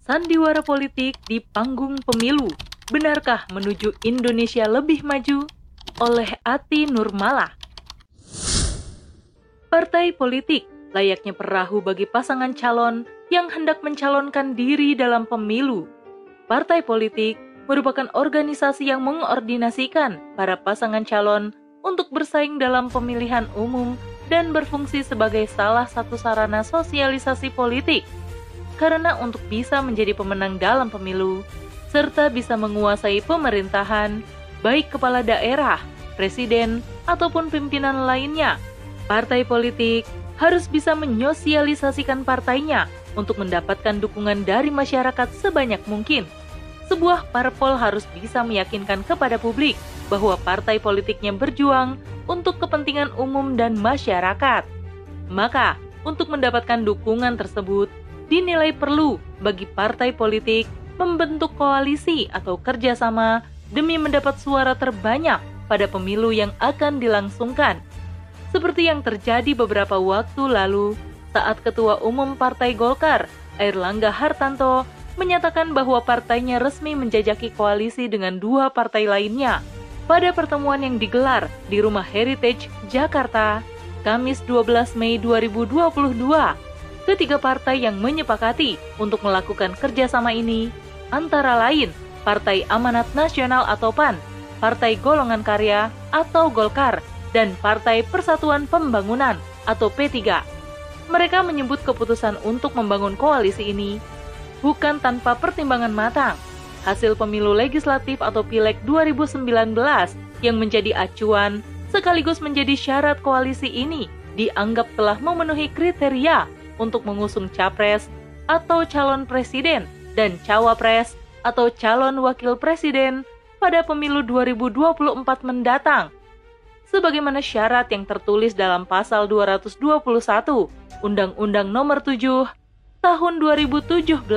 Sandiwara politik di panggung pemilu. Benarkah menuju Indonesia lebih maju? Oleh Ati Nurmala. Partai politik layaknya perahu bagi pasangan calon yang hendak mencalonkan diri dalam pemilu. Partai politik merupakan organisasi yang mengordinasikan para pasangan calon untuk bersaing dalam pemilihan umum dan berfungsi sebagai salah satu sarana sosialisasi politik. Karena untuk bisa menjadi pemenang dalam pemilu, serta bisa menguasai pemerintahan, baik kepala daerah, presiden, ataupun pimpinan lainnya, partai politik harus bisa menyosialisasikan partainya untuk mendapatkan dukungan dari masyarakat sebanyak mungkin. Sebuah parpol harus bisa meyakinkan kepada publik bahwa partai politiknya berjuang untuk kepentingan umum dan masyarakat. Maka, untuk mendapatkan dukungan tersebut, dinilai perlu bagi partai politik membentuk koalisi atau kerjasama demi mendapat suara terbanyak pada pemilu yang akan dilangsungkan seperti yang terjadi beberapa waktu lalu saat Ketua Umum Partai Golkar, Airlangga Hartanto, menyatakan bahwa partainya resmi menjajaki koalisi dengan dua partai lainnya pada pertemuan yang digelar di Rumah Heritage, Jakarta, Kamis 12 Mei 2022. Ketiga partai yang menyepakati untuk melakukan kerjasama ini antara lain Partai Amanat Nasional atau PAN, Partai Golongan Karya atau Golkar, dan Partai Persatuan Pembangunan atau P3. Mereka menyebut keputusan untuk membangun koalisi ini bukan tanpa pertimbangan matang. Hasil pemilu legislatif atau Pileg 2019 yang menjadi acuan sekaligus menjadi syarat koalisi ini dianggap telah memenuhi kriteria untuk mengusung capres atau calon presiden dan cawapres atau calon wakil presiden pada pemilu 2024 mendatang sebagaimana syarat yang tertulis dalam pasal 221 Undang-Undang Nomor 7 Tahun 2017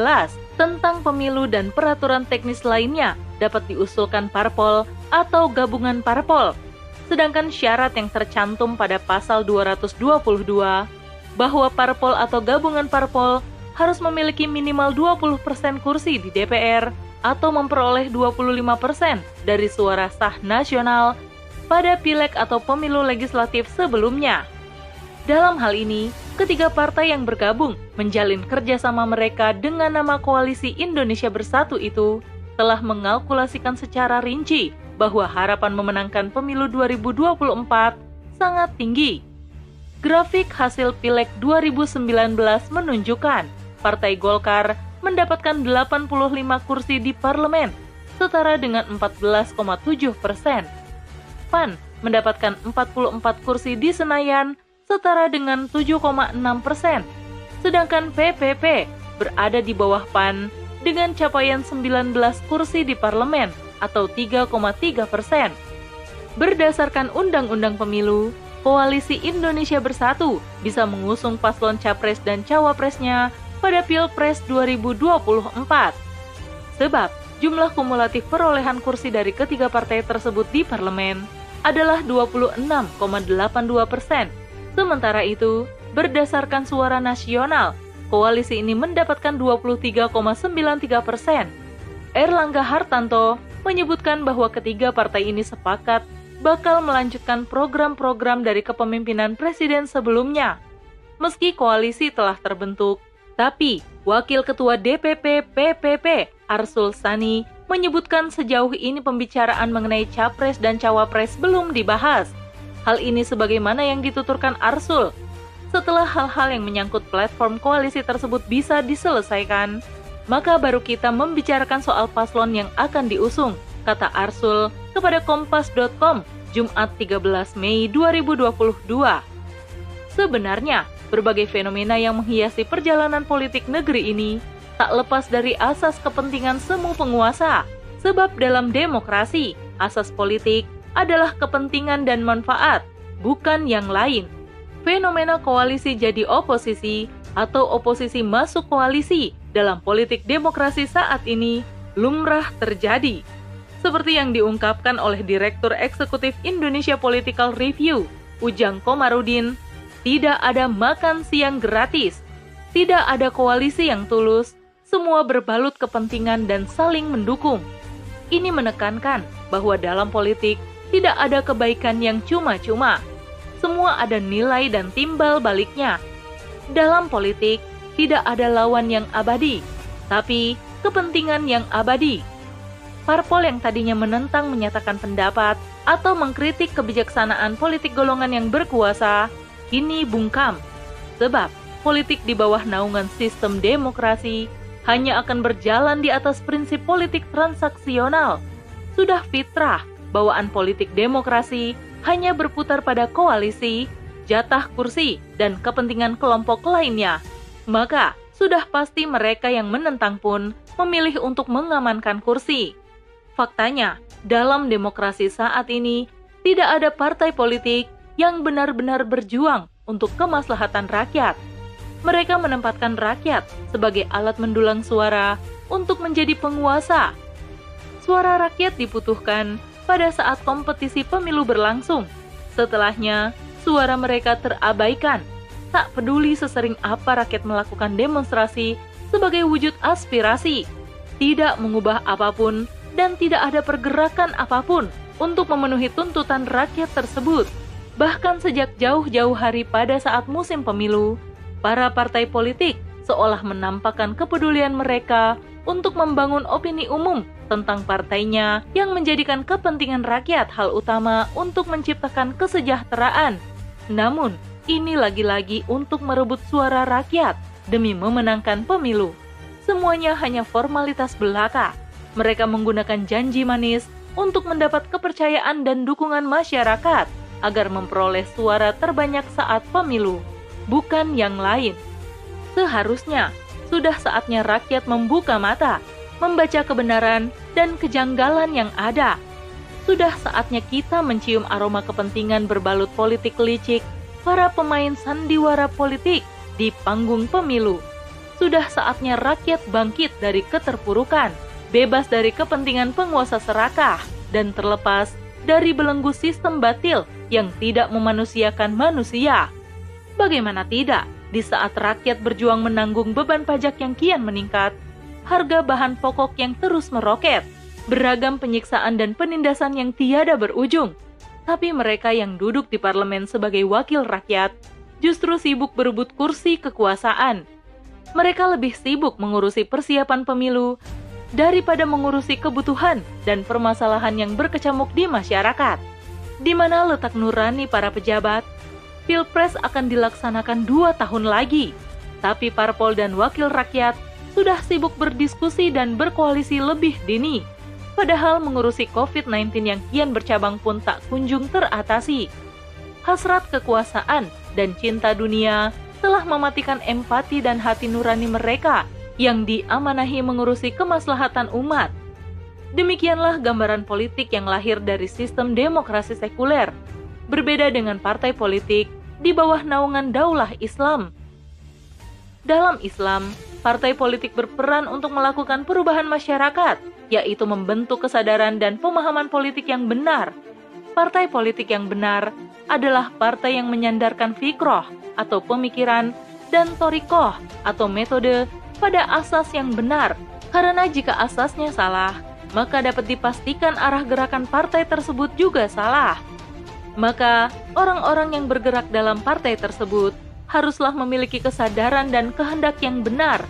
tentang pemilu dan peraturan teknis lainnya dapat diusulkan parpol atau gabungan parpol. Sedangkan syarat yang tercantum pada pasal 222 bahwa parpol atau gabungan parpol harus memiliki minimal 20% kursi di DPR atau memperoleh 25% dari suara sah nasional pada pileg atau pemilu legislatif sebelumnya. Dalam hal ini, ketiga partai yang bergabung menjalin kerjasama mereka dengan nama Koalisi Indonesia Bersatu itu telah mengalkulasikan secara rinci bahwa harapan memenangkan pemilu 2024 sangat tinggi. Grafik hasil Pileg 2019 menunjukkan Partai Golkar mendapatkan 85 kursi di parlemen, setara dengan 14,7 persen PAN mendapatkan 44 kursi di Senayan setara dengan 7,6 persen. Sedangkan PPP berada di bawah PAN dengan capaian 19 kursi di parlemen atau 3,3 persen. Berdasarkan Undang-Undang Pemilu, Koalisi Indonesia Bersatu bisa mengusung paslon capres dan cawapresnya pada Pilpres 2024. Sebab jumlah kumulatif perolehan kursi dari ketiga partai tersebut di parlemen adalah 26,82 persen. Sementara itu, berdasarkan suara nasional, koalisi ini mendapatkan 23,93 persen. Erlangga Hartanto menyebutkan bahwa ketiga partai ini sepakat bakal melanjutkan program-program dari kepemimpinan presiden sebelumnya. Meski koalisi telah terbentuk, tapi Wakil Ketua DPP PPP Arsul Sani menyebutkan sejauh ini pembicaraan mengenai capres dan cawapres belum dibahas. Hal ini sebagaimana yang dituturkan Arsul. Setelah hal-hal yang menyangkut platform koalisi tersebut bisa diselesaikan, maka baru kita membicarakan soal paslon yang akan diusung, kata Arsul kepada kompas.com Jumat 13 Mei 2022. Sebenarnya, berbagai fenomena yang menghiasi perjalanan politik negeri ini tak lepas dari asas kepentingan semu penguasa. Sebab dalam demokrasi, asas politik adalah kepentingan dan manfaat, bukan yang lain. Fenomena koalisi jadi oposisi atau oposisi masuk koalisi dalam politik demokrasi saat ini lumrah terjadi. Seperti yang diungkapkan oleh Direktur Eksekutif Indonesia Political Review, Ujang Komarudin, tidak ada makan siang gratis, tidak ada koalisi yang tulus, semua berbalut kepentingan dan saling mendukung. Ini menekankan bahwa dalam politik tidak ada kebaikan yang cuma-cuma. Semua ada nilai dan timbal baliknya. Dalam politik, tidak ada lawan yang abadi, tapi kepentingan yang abadi. Parpol yang tadinya menentang menyatakan pendapat atau mengkritik kebijaksanaan politik golongan yang berkuasa, kini bungkam. Sebab politik di bawah naungan sistem demokrasi hanya akan berjalan di atas prinsip politik transaksional. Sudah fitrah bawaan politik demokrasi hanya berputar pada koalisi, jatah kursi, dan kepentingan kelompok lainnya. Maka, sudah pasti mereka yang menentang pun memilih untuk mengamankan kursi. Faktanya, dalam demokrasi saat ini, tidak ada partai politik yang benar-benar berjuang untuk kemaslahatan rakyat. Mereka menempatkan rakyat sebagai alat mendulang suara untuk menjadi penguasa. Suara rakyat dibutuhkan pada saat kompetisi pemilu berlangsung. Setelahnya, suara mereka terabaikan. Tak peduli sesering apa rakyat melakukan demonstrasi sebagai wujud aspirasi, tidak mengubah apa pun dan tidak ada pergerakan apa pun untuk memenuhi tuntutan rakyat tersebut. Bahkan sejak jauh-jauh hari pada saat musim pemilu, para partai politik seolah menampakkan kepedulian mereka untuk membangun opini umum tentang partainya yang menjadikan kepentingan rakyat hal utama untuk menciptakan kesejahteraan. Namun, ini lagi-lagi untuk merebut suara rakyat demi memenangkan pemilu. Semuanya hanya formalitas belaka. Mereka menggunakan janji manis untuk mendapat kepercayaan dan dukungan masyarakat agar memperoleh suara terbanyak saat pemilu bukan yang lain. Seharusnya sudah saatnya rakyat membuka mata, membaca kebenaran dan kejanggalan yang ada. Sudah saatnya kita mencium aroma kepentingan berbalut politik licik para pemain sandiwara politik di panggung pemilu. Sudah saatnya rakyat bangkit dari keterpurukan, bebas dari kepentingan penguasa serakah, dan terlepas dari belenggu sistem batil yang tidak memanusiakan manusia. Bagaimana tidak, di saat rakyat berjuang menanggung beban pajak yang kian meningkat, harga bahan pokok yang terus meroket, beragam penyiksaan dan penindasan yang tiada berujung. Tapi mereka yang duduk di parlemen sebagai wakil rakyat justru sibuk berebut kursi kekuasaan. Mereka lebih sibuk mengurusi persiapan pemilu daripada mengurusi kebutuhan dan permasalahan yang berkecamuk di masyarakat. Di mana letak nurani para pejabat Pilpres akan dilaksanakan dua tahun lagi, tapi parpol dan wakil rakyat sudah sibuk berdiskusi dan berkoalisi lebih dini. Padahal mengurusi COVID-19 yang kian bercabang pun tak kunjung teratasi. Hasrat kekuasaan dan cinta dunia telah mematikan empati dan hati nurani mereka yang diamanahi mengurusi kemaslahatan umat. Demikianlah gambaran politik yang lahir dari sistem demokrasi sekuler berbeda dengan partai politik di bawah naungan daulah Islam. Dalam Islam, partai politik berperan untuk melakukan perubahan masyarakat, yaitu membentuk kesadaran dan pemahaman politik yang benar. Partai politik yang benar adalah partai yang menyandarkan fikroh atau pemikiran dan torikoh atau metode pada asas yang benar, karena jika asasnya salah, maka dapat dipastikan arah gerakan partai tersebut juga salah maka orang-orang yang bergerak dalam partai tersebut haruslah memiliki kesadaran dan kehendak yang benar.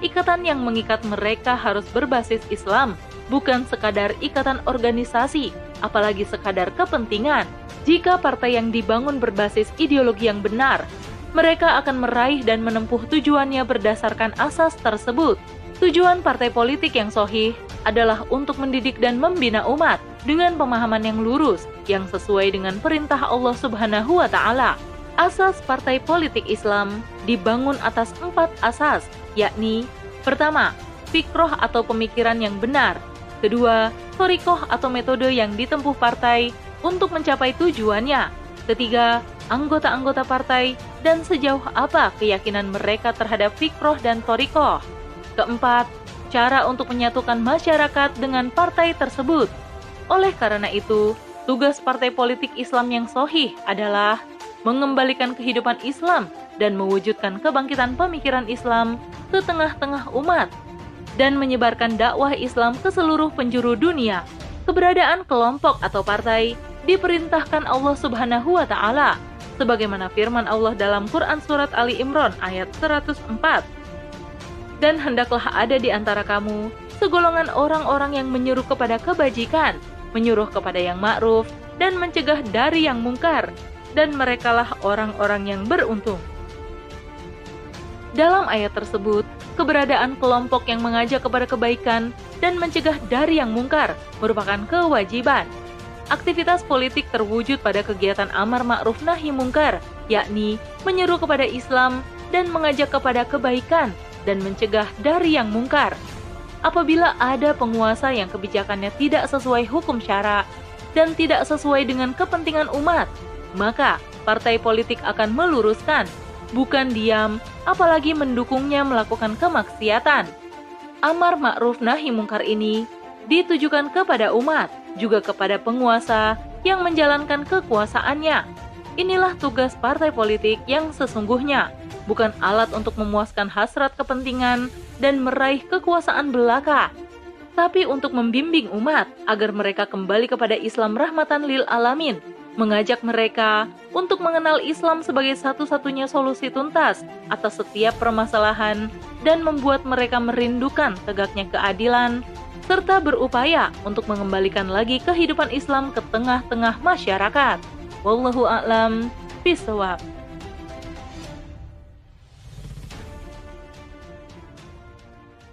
Ikatan yang mengikat mereka harus berbasis Islam, bukan sekadar ikatan organisasi, apalagi sekadar kepentingan. Jika partai yang dibangun berbasis ideologi yang benar, mereka akan meraih dan menempuh tujuannya berdasarkan asas tersebut. Tujuan partai politik yang sohih adalah untuk mendidik dan membina umat dengan pemahaman yang lurus yang sesuai dengan perintah Allah Subhanahu wa taala. Asas partai politik Islam dibangun atas empat asas, yakni pertama, fikroh atau pemikiran yang benar, kedua, torikoh atau metode yang ditempuh partai untuk mencapai tujuannya, ketiga, anggota-anggota partai dan sejauh apa keyakinan mereka terhadap fikroh dan torikoh. Keempat, cara untuk menyatukan masyarakat dengan partai tersebut. Oleh karena itu, tugas partai politik Islam yang sohih adalah mengembalikan kehidupan Islam dan mewujudkan kebangkitan pemikiran Islam ke tengah-tengah umat dan menyebarkan dakwah Islam ke seluruh penjuru dunia. Keberadaan kelompok atau partai diperintahkan Allah Subhanahu wa taala sebagaimana firman Allah dalam Quran surat Ali Imran ayat 104. Dan hendaklah ada di antara kamu segolongan orang-orang yang menyuruh kepada kebajikan, menyuruh kepada yang ma'ruf, dan mencegah dari yang mungkar, dan merekalah orang-orang yang beruntung. Dalam ayat tersebut, keberadaan kelompok yang mengajak kepada kebaikan dan mencegah dari yang mungkar merupakan kewajiban. Aktivitas politik terwujud pada kegiatan amar ma'ruf nahi mungkar, yakni menyeru kepada Islam dan mengajak kepada kebaikan dan mencegah dari yang mungkar apabila ada penguasa yang kebijakannya tidak sesuai hukum syara dan tidak sesuai dengan kepentingan umat, maka partai politik akan meluruskan, bukan diam, apalagi mendukungnya melakukan kemaksiatan. Amar ma'ruf nahi mungkar ini ditujukan kepada umat, juga kepada penguasa yang menjalankan kekuasaannya. Inilah tugas partai politik yang sesungguhnya, bukan alat untuk memuaskan hasrat kepentingan dan meraih kekuasaan belaka, tapi untuk membimbing umat agar mereka kembali kepada Islam rahmatan lil alamin, mengajak mereka untuk mengenal Islam sebagai satu-satunya solusi tuntas atas setiap permasalahan dan membuat mereka merindukan tegaknya keadilan serta berupaya untuk mengembalikan lagi kehidupan Islam ke tengah-tengah masyarakat. Wallahu a'lam bishawab.